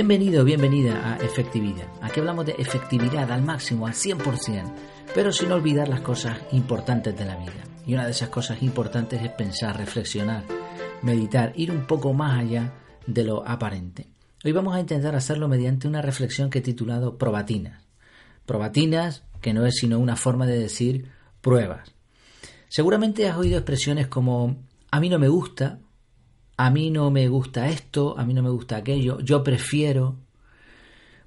Bienvenido, bienvenida a Efectividad. Aquí hablamos de efectividad al máximo, al 100%, pero sin olvidar las cosas importantes de la vida. Y una de esas cosas importantes es pensar, reflexionar, meditar, ir un poco más allá de lo aparente. Hoy vamos a intentar hacerlo mediante una reflexión que he titulado probatinas. Probatinas, que no es sino una forma de decir pruebas. Seguramente has oído expresiones como a mí no me gusta, a mí no me gusta esto, a mí no me gusta aquello, yo prefiero.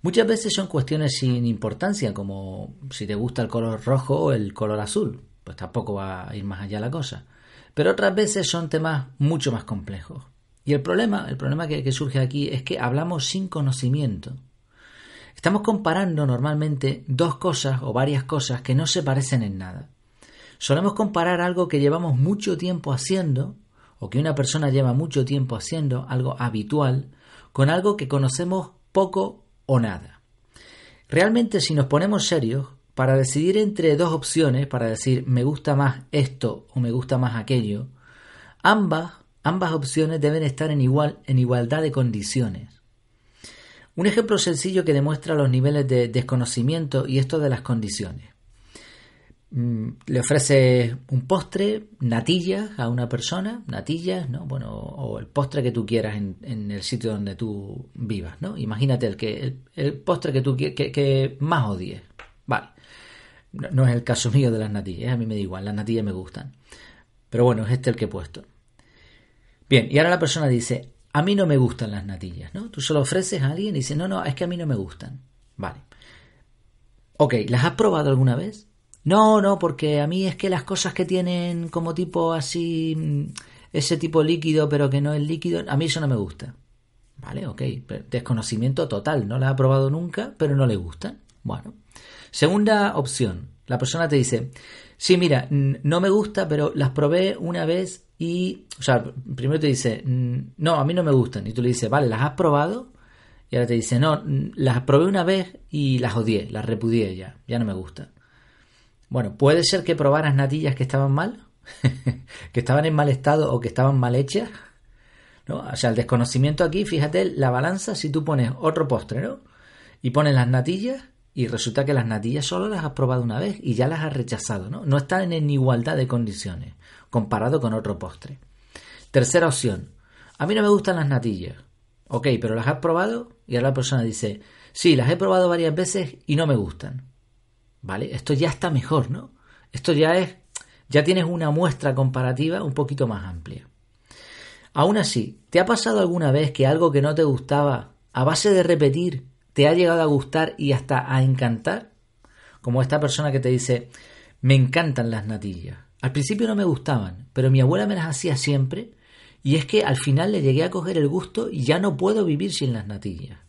Muchas veces son cuestiones sin importancia, como si te gusta el color rojo o el color azul, pues tampoco va a ir más allá la cosa. Pero otras veces son temas mucho más complejos. Y el problema, el problema que, que surge aquí es que hablamos sin conocimiento. Estamos comparando normalmente dos cosas o varias cosas que no se parecen en nada. Solemos comparar algo que llevamos mucho tiempo haciendo o que una persona lleva mucho tiempo haciendo, algo habitual, con algo que conocemos poco o nada. Realmente si nos ponemos serios, para decidir entre dos opciones, para decir me gusta más esto o me gusta más aquello, ambas, ambas opciones deben estar en, igual, en igualdad de condiciones. Un ejemplo sencillo que demuestra los niveles de desconocimiento y esto de las condiciones. Mm, le ofreces un postre, natillas a una persona, natillas, ¿no? Bueno, o el postre que tú quieras en, el sitio donde tú vivas, ¿no? Imagínate el que el, postre que tú que, que más odies. Vale. No, es el caso mío de las natillas, a mí me da igual, las natillas me gustan. Pero bueno, es este el que he puesto. Bien, y ahora la persona dice, a mí no me gustan las natillas, ¿no? Tú se ofreces a alguien y dice, no, no, es que a mí no me gustan. Vale. Ok, ¿las has probado alguna vez? No, no, porque a mí es que las cosas que tienen como tipo así, mm, ese tipo líquido, pero que no es líquido, a mí eso no me gusta. Vale, ok. Desconocimiento total, no la ha probado nunca, pero no le gusta. Bueno. Segunda opción, la persona te dice, sí, mira, no me gusta, pero las probé una vez y, o sea, primero te dice, no, a mí no me gustan. Y tú le dices, vale, ¿las has probado? Y ahora te dice, no, las probé una vez y las odié, las repudié ya, ya no me gusta. Bueno, puede ser que probaras natillas que estaban mal, que estaban en mal estado o que estaban mal hechas. ¿no? O sea, el desconocimiento aquí, fíjate, la balanza, si tú pones otro postre, ¿no? Y pones las natillas y resulta que las natillas solo las has probado una vez y ya las has rechazado, ¿no? No están en igualdad de condiciones comparado con otro postre. Tercera opción. A mí no me gustan las natillas. Ok, pero las has probado y ahora la persona dice, sí, las he probado varias veces y no me gustan. ¿Vale? Esto ya está mejor, ¿no? Esto ya es, ya tienes una muestra comparativa un poquito más amplia. Aún así, ¿te ha pasado alguna vez que algo que no te gustaba, a base de repetir, te ha llegado a gustar y hasta a encantar? Como esta persona que te dice, me encantan las natillas. Al principio no me gustaban, pero mi abuela me las hacía siempre y es que al final le llegué a coger el gusto y ya no puedo vivir sin las natillas.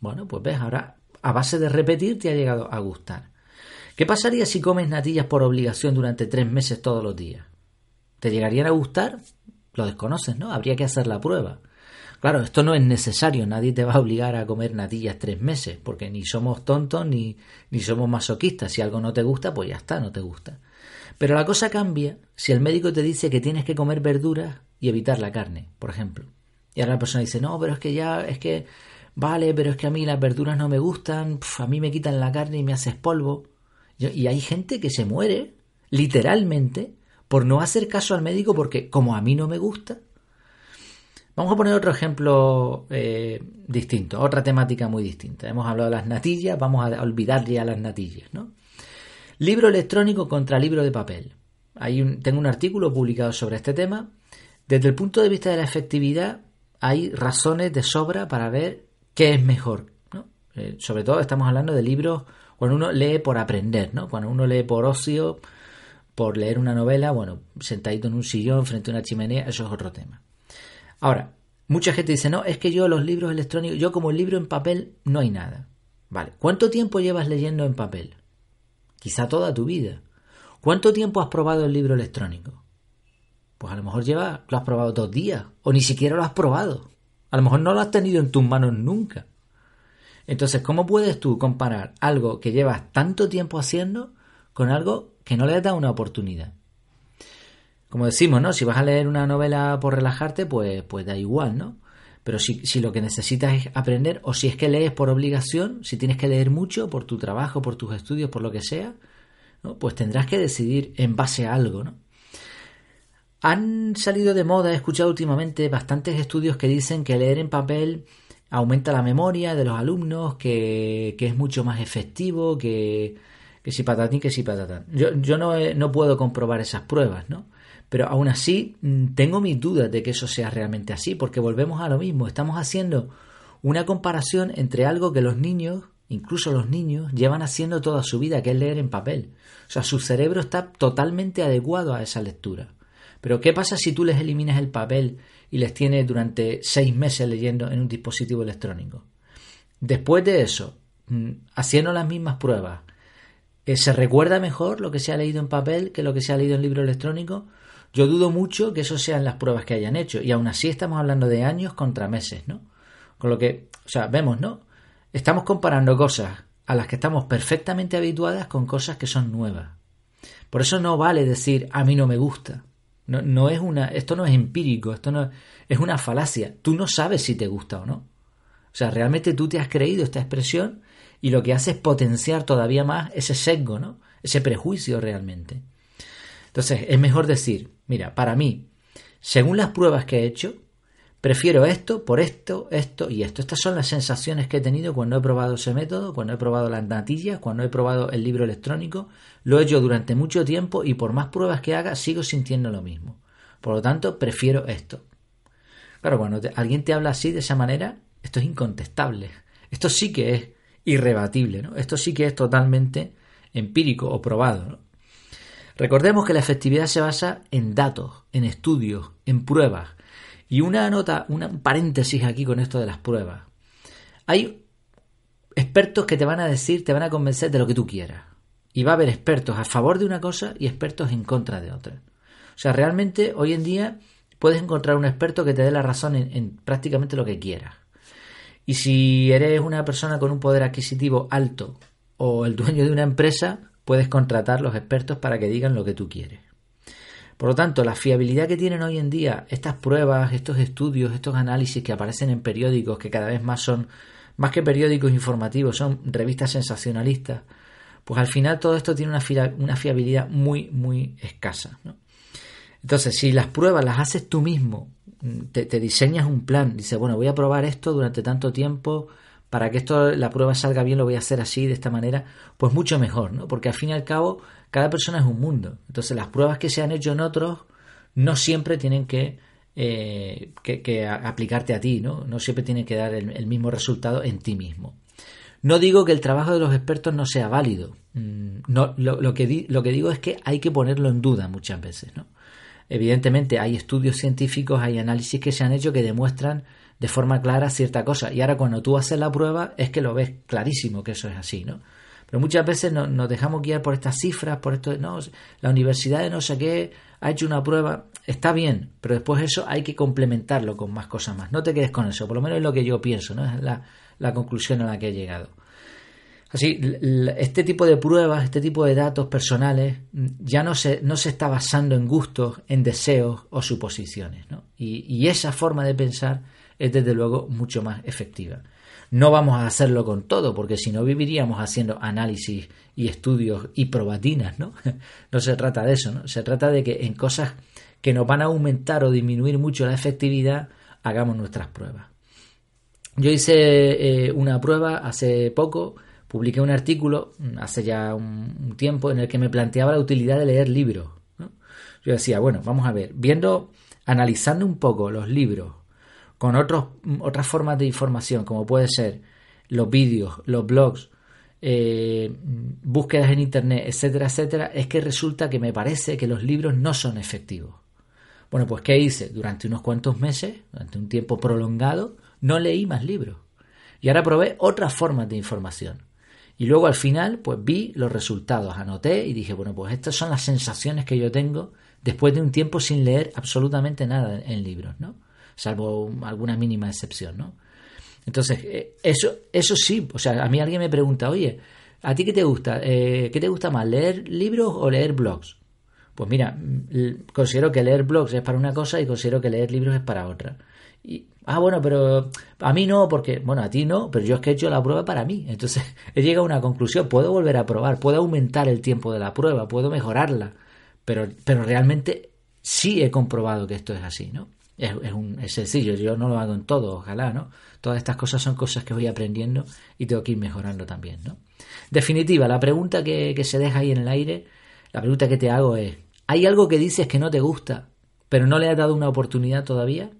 Bueno, pues ves, ahora a base de repetir te ha llegado a gustar. ¿Qué pasaría si comes natillas por obligación durante tres meses todos los días? ¿Te llegarían a gustar? Lo desconoces, ¿no? Habría que hacer la prueba. Claro, esto no es necesario, nadie te va a obligar a comer natillas tres meses, porque ni somos tontos ni, ni somos masoquistas. Si algo no te gusta, pues ya está, no te gusta. Pero la cosa cambia si el médico te dice que tienes que comer verduras y evitar la carne, por ejemplo. Y ahora la persona dice, no, pero es que ya, es que, vale, pero es que a mí las verduras no me gustan, a mí me quitan la carne y me haces polvo. Y hay gente que se muere, literalmente, por no hacer caso al médico porque como a mí no me gusta. Vamos a poner otro ejemplo eh, distinto, otra temática muy distinta. Hemos hablado de las natillas, vamos a olvidar ya las natillas, ¿no? Libro electrónico contra libro de papel. Hay tengo un artículo publicado sobre este tema. Desde el punto de vista de la efectividad, hay razones de sobra para ver qué es mejor. Eh, sobre todo estamos hablando de libros cuando uno lee por aprender, ¿no? Cuando uno lee por ocio, por leer una novela, bueno, sentadito en un sillón frente a una chimenea, eso es otro tema. Ahora, mucha gente dice, no, es que yo los libros electrónicos, yo como el libro en papel no hay nada. Vale, ¿cuánto tiempo llevas leyendo en papel? Quizá toda tu vida. ¿Cuánto tiempo has probado el libro electrónico? Pues a lo mejor lleva, lo has probado dos días, o ni siquiera lo has probado. A lo mejor no lo has tenido en tus manos nunca. Entonces, ¿cómo puedes tú comparar algo que llevas tanto tiempo haciendo con algo que no le has dado una oportunidad? Como decimos, ¿no? Si vas a leer una novela por relajarte, pues, pues da igual, ¿no? Pero si, si lo que necesitas es aprender, o si es que lees por obligación, si tienes que leer mucho por tu trabajo, por tus estudios, por lo que sea, ¿no? pues tendrás que decidir en base a algo, ¿no? Han salido de moda, he escuchado últimamente bastantes estudios que dicen que leer en papel aumenta la memoria de los alumnos, que, que es mucho más efectivo, que, que si patatín, que si patatán. Yo, yo no, no puedo comprobar esas pruebas, ¿no? Pero aún así mm, tengo mis dudas de que eso sea realmente así, porque volvemos a lo mismo, estamos haciendo una comparación entre algo que los niños, incluso los niños, llevan haciendo toda su vida, que es leer en papel. O sea, su cerebro está totalmente adecuado a esa lectura. Pero ¿qué pasa si tú les eliminas el papel y les tienes durante seis meses leyendo en un dispositivo electrónico? Después de eso, mm, haciendo las mismas pruebas, eh, ¿se recuerda mejor lo que se ha leído en papel que lo que se ha leído en libro electrónico? Yo dudo mucho que eso sean las pruebas que hayan hecho, y aún así estamos hablando de años contra meses, ¿no? Con lo que, o sea, vemos, ¿no? Estamos comparando cosas a las que estamos perfectamente habituadas con cosas que son nuevas. Por eso no vale decir a mí no me gusta. No, no es una, esto no es empírico, esto no es una falacia. Tú no sabes si te gusta o no. O sea, realmente tú te has creído esta expresión y lo que hace es potenciar todavía más ese sesgo, ¿no? Ese prejuicio realmente. Entonces, es mejor decir, mira, para mí, según las pruebas que he hecho, prefiero esto por esto, esto y esto. Estas son las sensaciones que he tenido cuando he probado ese método, cuando he probado las natillas, cuando he probado el libro electrónico. Lo he hecho durante mucho tiempo y por más pruebas que haga, sigo sintiendo lo mismo. Por lo tanto, prefiero esto. Claro, cuando alguien te habla así, de esa manera, esto es incontestable. Esto sí que es irrebatible, ¿no? Esto sí que es totalmente empírico o probado. Recordemos que la efectividad se basa en datos, en estudios, en pruebas. Y una nota, un paréntesis aquí con esto de las pruebas. Hay expertos que te van a decir, te van a convencer de lo que tú quieras. Y va a haber expertos a favor de una cosa y expertos en contra de otra. O sea, realmente hoy en día puedes encontrar un experto que te dé la razón en, en prácticamente lo que quieras. Y si eres una persona con un poder adquisitivo alto o el dueño de una empresa, puedes contratar los expertos para que digan lo que tú quieres. Por lo tanto, la fiabilidad que tienen hoy en día estas pruebas, estos estudios, estos análisis que aparecen en periódicos, que cada vez más son, más que periódicos informativos, son revistas sensacionalistas, pues al final todo esto tiene una, fiabilidad muy, muy escasa. Entonces, si las pruebas las haces tú mismo, te, te diseñas un plan, dices, bueno, voy a probar esto durante tanto tiempo, para que esto la prueba salga bien lo voy a hacer así, de esta manera, pues mucho mejor, ¿no? Porque al fin y al cabo cada persona es un mundo. Entonces las pruebas que se han hecho en otros no siempre tienen que, eh, que, aplicarte a ti, ¿no? No siempre tienen que dar el, mismo resultado en ti mismo. No digo que el trabajo de los expertos no sea válido. Mm, no, lo, que lo que digo es que hay que ponerlo en duda muchas veces, ¿no? Evidentemente hay estudios científicos, hay análisis que se han hecho que demuestran de forma clara cierta cosa. Y ahora cuando tú haces la prueba es que lo ves clarísimo que eso es así, ¿no? Pero muchas veces nos dejamos guiar por estas cifras, por esto, no, la universidad de no sé qué ha hecho una prueba, está bien, pero después eso hay que complementarlo con más cosas más. No te quedes con eso, por lo menos es lo que yo pienso, ¿no? Es la, la conclusión a la que he llegado. Así, este tipo de pruebas, este tipo de datos personales, ya no se, no se está basando en gustos, en deseos o suposiciones. ¿no? Y, y, esa forma de pensar es desde luego mucho más efectiva. No vamos a hacerlo con todo, porque si no viviríamos haciendo análisis y estudios y probatinas, ¿no? No se trata de eso, ¿no? Se trata de que en cosas que nos van a aumentar o disminuir mucho la efectividad, hagamos nuestras pruebas. Yo hice eh, una prueba hace poco, publiqué un artículo mm, hace ya un, tiempo en el que me planteaba la utilidad de leer libros. Yo decía, bueno, vamos a ver, viendo, analizando un poco los libros con otros, otras formas de información, como puede ser los vídeos, los blogs, eh, búsquedas en Internet, etcétera, etcétera, es que resulta que me parece que los libros no son efectivos. Bueno, pues ¿qué hice? Durante unos cuantos meses, durante un tiempo prolongado, no leí más libros. Y ahora probé otras formas de información. Y luego al final, pues vi los resultados, anoté y dije, bueno, pues estas son las sensaciones que yo tengo después de un tiempo sin leer absolutamente nada en libros, ¿no? Salvo alguna mínima excepción, ¿no? Entonces, eh, eso, eso sí, o sea, a mí alguien me pregunta, oye, ¿a ti qué te gusta? Eh, ¿Qué te gusta más, leer libros o leer blogs? Pues mira, considero que leer blogs es para una cosa y considero que leer libros es para otra. Y, ah, bueno, pero a mí no, porque, bueno, a ti no, pero yo es que he hecho la prueba para mí. Entonces he llegado a una conclusión, puedo volver a probar, puedo aumentar el tiempo de la prueba, puedo mejorarla, pero, pero realmente sí he comprobado que esto es así, ¿no? Es, un, es sencillo, yo no lo hago en todo, ojalá, ¿no? Todas estas cosas son cosas que voy aprendiendo y tengo que ir mejorando también, ¿no? Definitiva, la pregunta que, que se deja ahí en el aire, la pregunta que te hago es, ¿hay algo que dices que no te gusta, pero no le has dado una oportunidad todavía?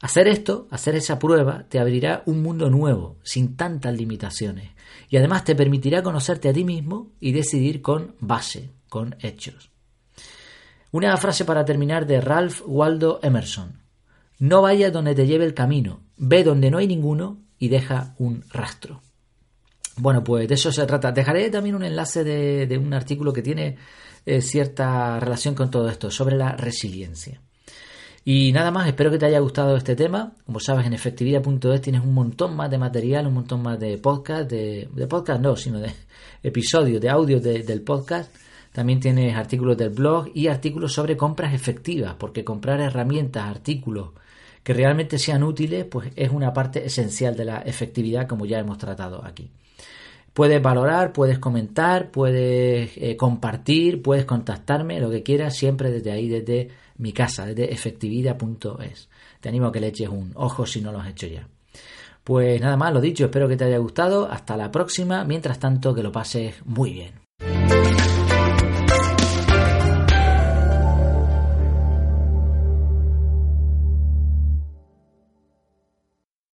Hacer esto, hacer esa prueba, te abrirá un mundo nuevo, sin tantas limitaciones, y además te permitirá conocerte a ti mismo y decidir con base, con hechos. Una frase para terminar de Ralph Waldo Emerson. No vayas donde te lleve el camino, ve donde no hay ninguno y deja un rastro. Bueno, pues de eso se trata. Dejaré también un enlace de, un artículo que tiene eh, cierta relación con todo esto, sobre la resiliencia. Y nada más, espero que te haya gustado este tema. Como sabes, en efectividad.es tienes un montón más de material, un montón más de podcast, de, podcast no, sino de episodios, de audio del podcast también tienes artículos del blog y artículos sobre compras efectivas, porque comprar herramientas, artículos que realmente sean útiles, pues es una parte esencial de la efectividad, como ya hemos tratado aquí. Puedes valorar, puedes comentar, puedes eh, compartir, puedes contactarme, lo que quieras, siempre desde ahí, desde mi casa, desde efectividad.es. Te animo a que le eches un ojo si no lo has hecho ya. Pues nada más, lo dicho, espero que te haya gustado. Hasta la próxima. Mientras tanto, que lo pases muy bien.